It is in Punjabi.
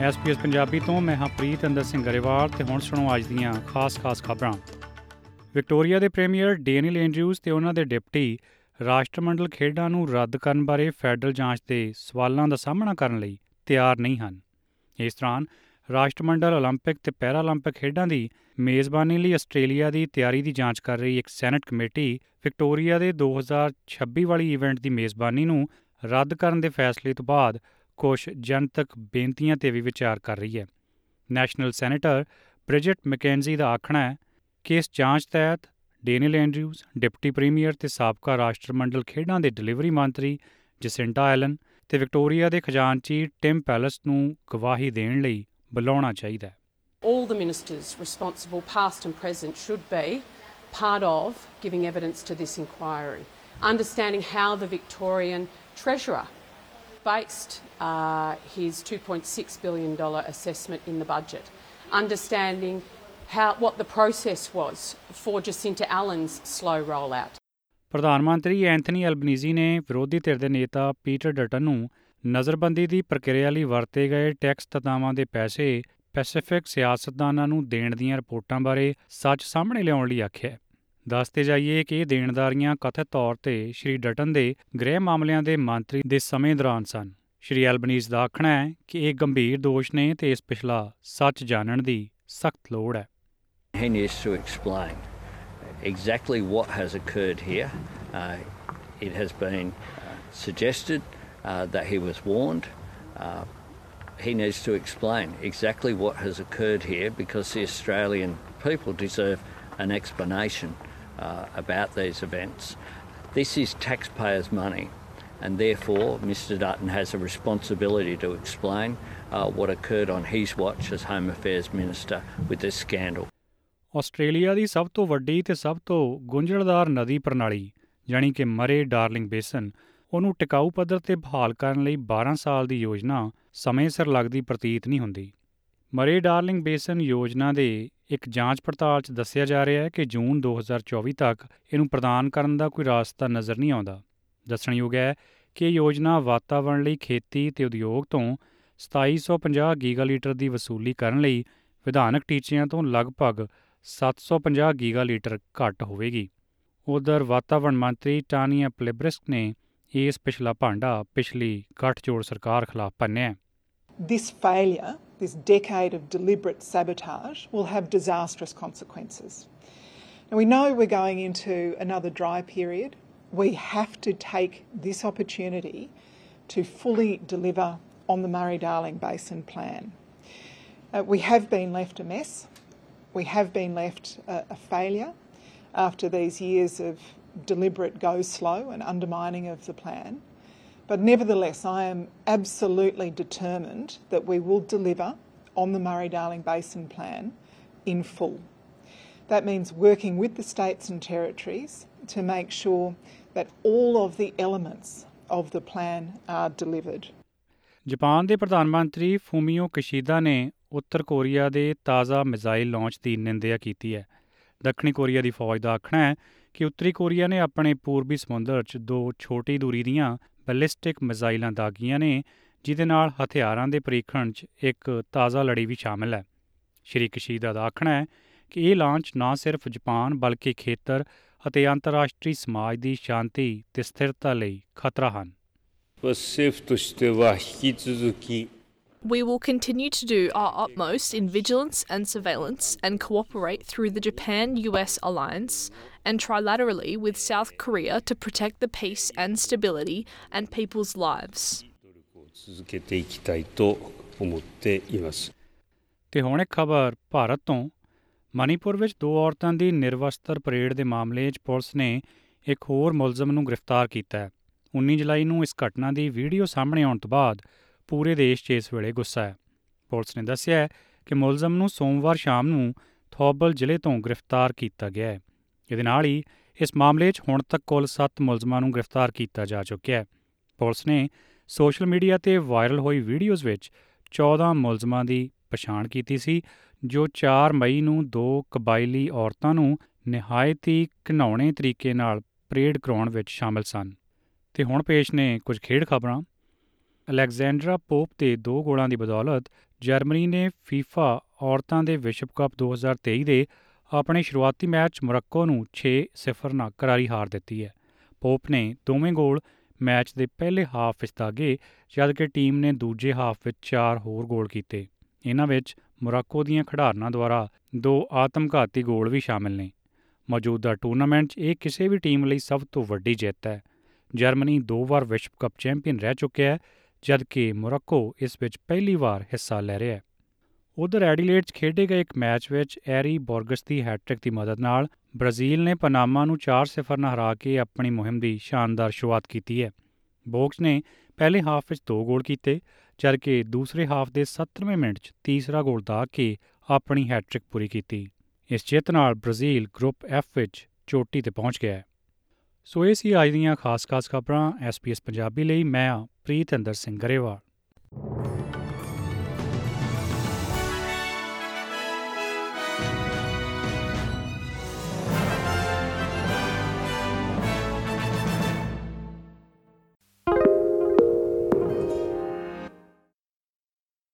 ਐਸਪੀਐਸ ਪੰਜਾਬੀ ਤੋਂ ਮੈਂ ਹਾਂ ਪ੍ਰੀਤ ਅੰਦਰ ਸਿੰਘ ਗਰੇਵਾਲ ਤੇ ਹੁਣ ਸੁਣੋ ਅੱਜ ਦੀਆਂ ਖਾਸ-ਖਾਸ ਖਬਰਾਂ ਵਿਕਟੋਰੀਆ ਦੇ ਪ੍ਰੀਮੀਅਰ ਡੇਨੀਅਲ ਐਂਡਰਿਊਜ਼ ਤੇ ਉਹਨਾਂ ਦੇ ਡਿਪਟੀ ਰਾਸ਼ਟਰਮੰਡਲ ਖੇਡਾਂ ਨੂੰ ਰੱਦ ਕਰਨ ਬਾਰੇ ਫੈਡਰਲ ਜਾਂਚ ਦੇ ਸਵਾਲਾਂ ਦਾ ਸਾਹਮਣਾ ਕਰਨ ਲਈ ਤਿਆਰ ਨਹੀਂ ਹਨ ਇਸ ਦੌਰਾਨ ਰਾਸ਼ਟਰਮੰਡਲ 올림픽 ਤੇ ਪੈਰਾਲੰਪਿਕ ਖੇਡਾਂ ਦੀ ਮੇਜ਼ਬਾਨੀ ਲਈ ਆਸਟ੍ਰੇਲੀਆ ਦੀ ਤਿਆਰੀ ਦੀ ਜਾਂਚ ਕਰ ਰਹੀ ਇੱਕ ਸੈਨੇਟ ਕਮੇਟੀ ਵਿਕਟੋਰੀਆ ਦੇ 2026 ਵਾਲੀ ਇਵੈਂਟ ਦੀ ਮੇਜ਼ਬਾਨੀ ਨੂੰ ਰੱਦ ਕਰਨ ਦੇ ਫੈਸਲੇ ਤੋਂ ਬਾਅਦ ਕੁਝ ਜਨਤਕ ਬੇਨਤੀਆਂ ਤੇ ਵੀ ਵਿਚਾਰ ਕਰ ਰਹੀ ਹੈ ਨੈਸ਼ਨਲ ਸੈਨੇਟਰ ਬ੍ਰਿਜਟ ਮੈਕੈਂਜੀ ਦਾ ਆਖਣਾ ਹੈ ਕਿ ਇਸ ਜਾਂਚ ਤਹਿਤ ਡੇਨੀਅਲ ਐਂਡਰਿਊਜ਼ ਡਿਪਟੀ ਪ੍ਰੀਮੀਅਰ ਤੇ ਸਾਬਕਾ ਰਾਸ਼ਟਰਮੰਡਲ ਖੇਡਾਂ ਦੇ ਡਿਲੀਵਰੀ ਮੰਤਰੀ ਜਸਿੰਟਾ ਐਲਨ ਤੇ ਵਿਕਟੋਰੀਆ ਦੇ ਖਜ਼ਾਨਚੀ ਟਿਮ ਪੈਲਸ ਨੂੰ ਗਵਾਹੀ ਦੇਣ ਲਈ ਬੁਲਾਉਣਾ ਚਾਹੀਦਾ ਹੈ All the ministers responsible, past and present, should be part of giving evidence to this inquiry. Understanding how the Victorian Treasurer based uh, his $2.6 billion assessment in the budget. Understanding how, what the process was for Jacinta Allen's slow rollout. ਪ੍ਰਧਾਨ ਮੰਤਰੀ ਐਂਥਨੀ ਐਲਬਨੀਜ਼ੀ ਨੇ ਵਿਰੋਧੀ ਧਿਰ ਦੇ ਨੇਤਾ ਪੀਟਰ ਡਟਨ ਨੂੰ ਨਜ਼ਰਬੰਦੀ ਦੀ ਪ੍ਰਕਿਰਿਆ ਲਈ ਵਰਤੇ ਗਏ ਟੈਕਸ ਤਤਾਵਾਂ ਦੇ ਪੈਸੇ ਪੈਸੀਫਿਕ ਸਿਆਸਤਦਾਨਾਂ ਨੂੰ ਦੇਣ ਦੀਆਂ ਰਿਪੋਰਟਾਂ ਬਾਰੇ ਸੱਚ ਸਾਹਮਣੇ ਲਿਆਉਣ ਲਈ ਆਖਿਆ ਦੱਸਦੇ ਜਾਈਏ ਕਿ ਇਹ ਦੇਣਦਾਰੀਆਂ ਕਥਿਤ ਤੌਰ ਤੇ ਸ਼੍ਰੀ ਡਟਨ ਦੇ ਗ੍ਰਹਿ ਮਾਮਲਿਆਂ ਦੇ ਮੰਤਰੀ ਦੇ ਸਮੇਂ ਦੌਰਾਨ ਸਨ ਸ਼੍ਰੀ ਐਲਬਨੀਜ਼ ਦਾ ਆਖਣਾ ਹੈ ਕਿ ਇਹ ਗੰਭੀਰ ਦੋਸ਼ ਨੇ ਤੇ ਇਸ ਪਿਛਲਾ ਸੱਚ ਜਾਣਨ ਦੀ ਸਖਤ ਲੋੜ ਹੈ He needs to explain exactly what has occurred here. Uh, it has been uh, suggested uh, that he was warned. Uh, he needs to explain exactly what has occurred here because the Australian people deserve an explanation uh, about these events. This is taxpayers' money, and therefore Mr Dutton has a responsibility to explain uh, what occurred on his watch as Home Affairs Minister with this scandal. Australia ਦੀ ਸਭ ਤੋਂ ਵੱਡੀ ਤੇ ਸਭ ਤੋਂ ਗੁੰਝਲਦਾਰ ਨਦੀ ਪ੍ਰਣਾਲੀ ਯਾਨੀ ਕਿ ਮਰੇ ਡਾਰਲਿੰਗ ਬੇਸਨ ਉਹਨੂੰ ਟਿਕਾਊ ਪੱਧਰ ਤੇ ਬਹਾਲ ਕਰਨ ਲਈ 12 ਸਾਲ ਦੀ ਯੋਜਨਾ ਸਮੇਂ ਸਿਰ ਲੱਗਦੀ ਪ੍ਰਤੀਤ ਨਹੀਂ ਹੁੰਦੀ ਮਰੇ ਡਾਰਲਿੰਗ ਬੇਸਨ ਯੋਜਨਾ ਦੇ ਇੱਕ ਜਾਂਚ ਪੜਤਾਲ 'ਚ ਦੱਸਿਆ ਜਾ ਰਿਹਾ ਹੈ ਕਿ ਜੂਨ 2024 ਤੱਕ ਇਹਨੂੰ ਪ੍ਰਦਾਨ ਕਰਨ ਦਾ ਕੋਈ ਰਾਸਤਾ ਨਜ਼ਰ ਨਹੀਂ ਆਉਂਦਾ। ਦੱਸਣਯੋਗ ਹੈ ਕਿ ਇਹ ਯੋਜਨਾ ਵਾਤਾਵਰਣ ਲਈ ਖੇਤੀ ਤੇ ਉਦਯੋਗ ਤੋਂ 2750 ਗੀਗਾਲੀਟਰ ਦੀ ਵਸੂਲੀ ਕਰਨ ਲਈ ਵਿਧਾਨਕ ਟੀਚਿਆਂ ਤੋਂ ਲਗਭਗ 750 ਗੀਗਾਲੀਟਰ ਘੱਟ ਹੋਵੇਗੀ। ਉਧਰ ਵਾਤਾਵਰਣ ਮੰਤਰੀ ਟਾਨੀਆ ਪਲੇਬ੍ਰਿਸਕ ਨੇ ਇਸ ਪਿਛਲਾ ਭਾਂਡਾ ਪਿਛਲੀ ਗੱਠਜੋੜ ਸਰਕਾਰ ਖਿਲਾਫ ਪੰਨਿਆ This failure, this decade of deliberate sabotage, will have disastrous consequences. Now, we know we're going into another dry period. We have to take this opportunity to fully deliver on the Murray Darling Basin Plan. Uh, we have been left a mess. We have been left a, a failure after these years of deliberate go slow and undermining of the plan. But nevertheless, I am absolutely determined that we will deliver on the Murray Darling Basin Plan in full. That means working with the states and territories to make sure that all of the elements of the plan are delivered. Japan ਦੇ ਪ੍ਰਧਾਨ ਮੰਤਰੀ ਫੂਮੀਓ ਕਿਸ਼ੀਦਾ ਨੇ ਉੱਤਰ ਕੋਰੀਆ ਦੇ ਤਾਜ਼ਾ ਮਿਜ਼ਾਈਲ ਲਾਂਚ ਦੀ ਨਿੰਦਿਆ ਕੀਤੀ ਹੈ ਦੱਖਣੀ ਕੋਰੀਆ ਦੀ ਫੌਜ ਦਾ ਆਖਣਾ ਹੈ ਕਿ ਉੱਤਰੀ ਕੋਰੀਆ ਨੇ ਆਪਣੇ ਪੂਰਬੀ ਸਮੁੰਦਰ 'ਚ ਦੋ ਛੋਟੀ ਦੂਰੀ ਦੀਆਂ ਬੈਲਿਸਟਿਕ ਮਿਜ਼ਾਈਲਾਂ ਦਾਗੀਆਂ ਨੇ ਜਿਹਦੇ ਨਾਲ ਹਥਿਆਰਾਂ ਦੇ ਪਰੀਖਣ 'ਚ ਇੱਕ ਤਾਜ਼ਾ ਲੜੀ ਵੀ ਸ਼ਾਮਲ ਹੈ ਸ਼੍ਰੀ ਕਿਸ਼ੀਦਾ ਦਾ ਆਖਣਾ ਹੈ ਕਿ ਇਹ ਲਾਂਚ ਨਾ ਸਿਰਫ ਜਾਪਾਨ ਬਲਕਿ ਖੇਤਰ ਅਤੇ ਅੰਤਰਰਾਸ਼ਟਰੀ ਸਮਾਜ ਦੀ ਸ਼ਾਂਤੀ ਤੇ ਸਥਿਰਤਾ ਲਈ ਖਤਰਾ ਹਨ 政府としては引き続き We will continue to do our utmost in vigilance and surveillance and cooperate through the Japan US alliance and trilaterally with South Korea to protect the peace and stability and people's lives. ਤੇ ਹੁਣ ਇੱਕ ਖਬਰ ਭਾਰਤ ਤੋਂ ਮਨੀਪੁਰ ਵਿੱਚ ਦੋ ਔਰਤਾਂ ਦੀ ਨਿਰਵਸਤਰ ਪਰੇਡ ਦੇ ਮਾਮਲੇ 'ਚ ਪੁਲਿਸ ਨੇ ਇੱਕ ਹੋਰ ਮੁਲਜ਼ਮ ਨੂੰ ਗ੍ਰਿਫਤਾਰ ਕੀਤਾ ਹੈ 19 ਜੁਲਾਈ ਨੂੰ ਇਸ ਘਟਨਾ ਦੀ ਵੀਡੀਓ ਸਾਹਮਣੇ ਆਉਣ ਤੋਂ ਬਾਅਦ ਪੂਰੇ ਦੇਸ਼ 'ਚ ਇਸ ਵੇਲੇ ਗੁੱਸਾ ਹੈ। ਪੁਲਿਸ ਨੇ ਦੱਸਿਆ ਹੈ ਕਿ ਮੁਲਜ਼ਮ ਨੂੰ ਸੋਮਵਾਰ ਸ਼ਾਮ ਨੂੰ ਥੌਬਲ ਜ਼ਿਲ੍ਹੇ ਤੋਂ ਗ੍ਰਿਫਤਾਰ ਕੀਤਾ ਗਿਆ ਹੈ। ਇਹਦੇ ਨਾਲ ਹੀ ਇਸ ਮਾਮਲੇ 'ਚ ਹੁਣ ਤੱਕ ਕੁੱਲ 7 ਮੁਲਜ਼ਮਾਂ ਨੂੰ ਗ੍ਰਿਫਤਾਰ ਕੀਤਾ ਜਾ ਚੁੱਕਿਆ ਹੈ। ਪੁਲਿਸ ਨੇ ਸੋਸ਼ਲ ਮੀਡੀਆ ਤੇ ਵਾਇਰਲ ਹੋਈ ਵੀਡੀਓਜ਼ ਵਿੱਚ 14 ਮੁਲਜ਼ਮਾਂ ਦੀ ਪਛਾਣ ਕੀਤੀ ਸੀ, ਜੋ 4 ਮਈ ਨੂੰ ਦੋ ਕਬਾਇਲੀ ਔਰਤਾਂ ਨੂੰ ਨਿਹਾਇਤ ਹੀ ਘਿਨਾਉਣੇ ਤਰੀਕੇ ਨਾਲ ਪਰੇਡ ਕਰਾਉਣ ਵਿੱਚ ਸ਼ਾਮਲ ਸਨ। ਤੇ ਹੁਣ ਪੇਸ਼ ਨੇ ਕੁਝ ਖੇਡ ਖਬਰਾਂ। ਅਲੈਗਜ਼ੈਂਡਰਾ ਪੋਪ ਦੇ ਦੋ ਗੋਲਾਂ ਦੀ ਬਦੌਲਤ ਜਰਮਨੀ ਨੇ ਫੀਫਾ ਔਰਤਾਂ ਦੇ ਵਿਸ਼ਵ ਕੱਪ 2023 ਦੇ ਆਪਣੇ ਸ਼ੁਰੂਆਤੀ ਮੈਚ ਮੋਰੱਕੋ ਨੂੰ 6-0 ਨਾਲ ਕਰਾਰੀ ਹਾਰ ਦਿੱਤੀ ਹੈ। ਪੋਪ ਨੇ ਦੋਵੇਂ ਗੋਲ ਮੈਚ ਦੇ ਪਹਿਲੇ ਹਾਫ ਵਿੱਚ ਦਾਗੇ ਜਦਕਿ ਟੀਮ ਨੇ ਦੂਜੇ ਹਾਫ ਵਿੱਚ ਚਾਰ ਹੋਰ ਗੋਲ ਕੀਤੇ। ਇਹਨਾਂ ਵਿੱਚ ਮੋਰੱਕੋ ਦੀਆਂ ਖਿਡਾਰਨਾਂ ਦੁਆਰਾ ਦੋ ਆਤਮਘਾਤੀ ਗੋਲ ਵੀ ਸ਼ਾਮਿਲ ਨੇ। ਮੌਜੂਦਾ ਟੂਰਨਾਮੈਂਟ 'ਚ ਇਹ ਕਿਸੇ ਵੀ ਟੀਮ ਲਈ ਸਭ ਤੋਂ ਵੱਡੀ ਜਿੱਤ ਹੈ। ਜਰਮਨੀ ਦੋ ਵਾਰ ਵਿਸ਼ਵ ਕੱਪ ਚੈਂਪੀਅਨ ਰਹਿ ਚੁੱਕਿਆ ਹੈ ਜਦਕਿ ਮੋਰੱਕੋ ਇਸ ਵਿੱਚ ਪਹਿਲੀ ਵਾਰ ਹਿੱਸਾ ਲੈ ਰਿਹਾ ਹੈ। ਉਧਰ ਐਡੀਲੇਡ 'ਚ ਖੇਡੇ ਗਏ ਇੱਕ ਮੈਚ ਵਿੱਚ ਐਰੀ ਬੋਰਗਸ ਦੀ ਹੈਟ੍ਰਿਕ ਦੀ ਮਦਦ ਨਾਲ ਬ੍ਰਾਜ਼ੀਲ ਨੇ ਪਨਾਮਾ ਨੂੰ 4-0 ਨਾਲ ਹਰਾ ਕੇ ਆਪਣੀ ਮੁਹਿੰਮ ਦੀ ਸ਼ਾਨਦਾਰ ਸ਼ੁਰੂਆਤ ਕੀਤੀ ਹੈ। ਬੋਕਸ ਨੇ ਪਹਿਲੇ ਹਾਫ ਵਿੱਚ ਦੋ ਗੋਲ ਕੀਤੇ, ਜਦਕਿ ਦੂਸਰੇ ਹਾਫ ਦੇ 70ਵੇਂ ਮਿੰਟ 'ਚ ਤੀਸਰਾ ਗੋਲ ਦਾ ਕੇ ਆਪਣੀ ਹੈਟ੍ਰਿਕ ਪੂਰੀ ਕੀਤੀ। ਇਸ ਜਿੱਤ ਨਾਲ ਬ੍ਰਾਜ਼ੀਲ ਗਰੁੱਪ F ਵਿੱਚ ਚੋਟੀ ਤੇ ਪਹੁੰਚ ਗਿਆ ਹੈ। ਸੋ ਇਹ ਸੀ ਅੱਜ ਦੀਆਂ ਖਾਸ-ਖਾਸ ਖਬਰਾਂ SBS ਪੰਜਾਬੀ ਲਈ। ਮੈਂ ਪ੍ਰੀਤ ਅੰਦਰ ਸਿੰਘ ਗਰੇਵਾਲ।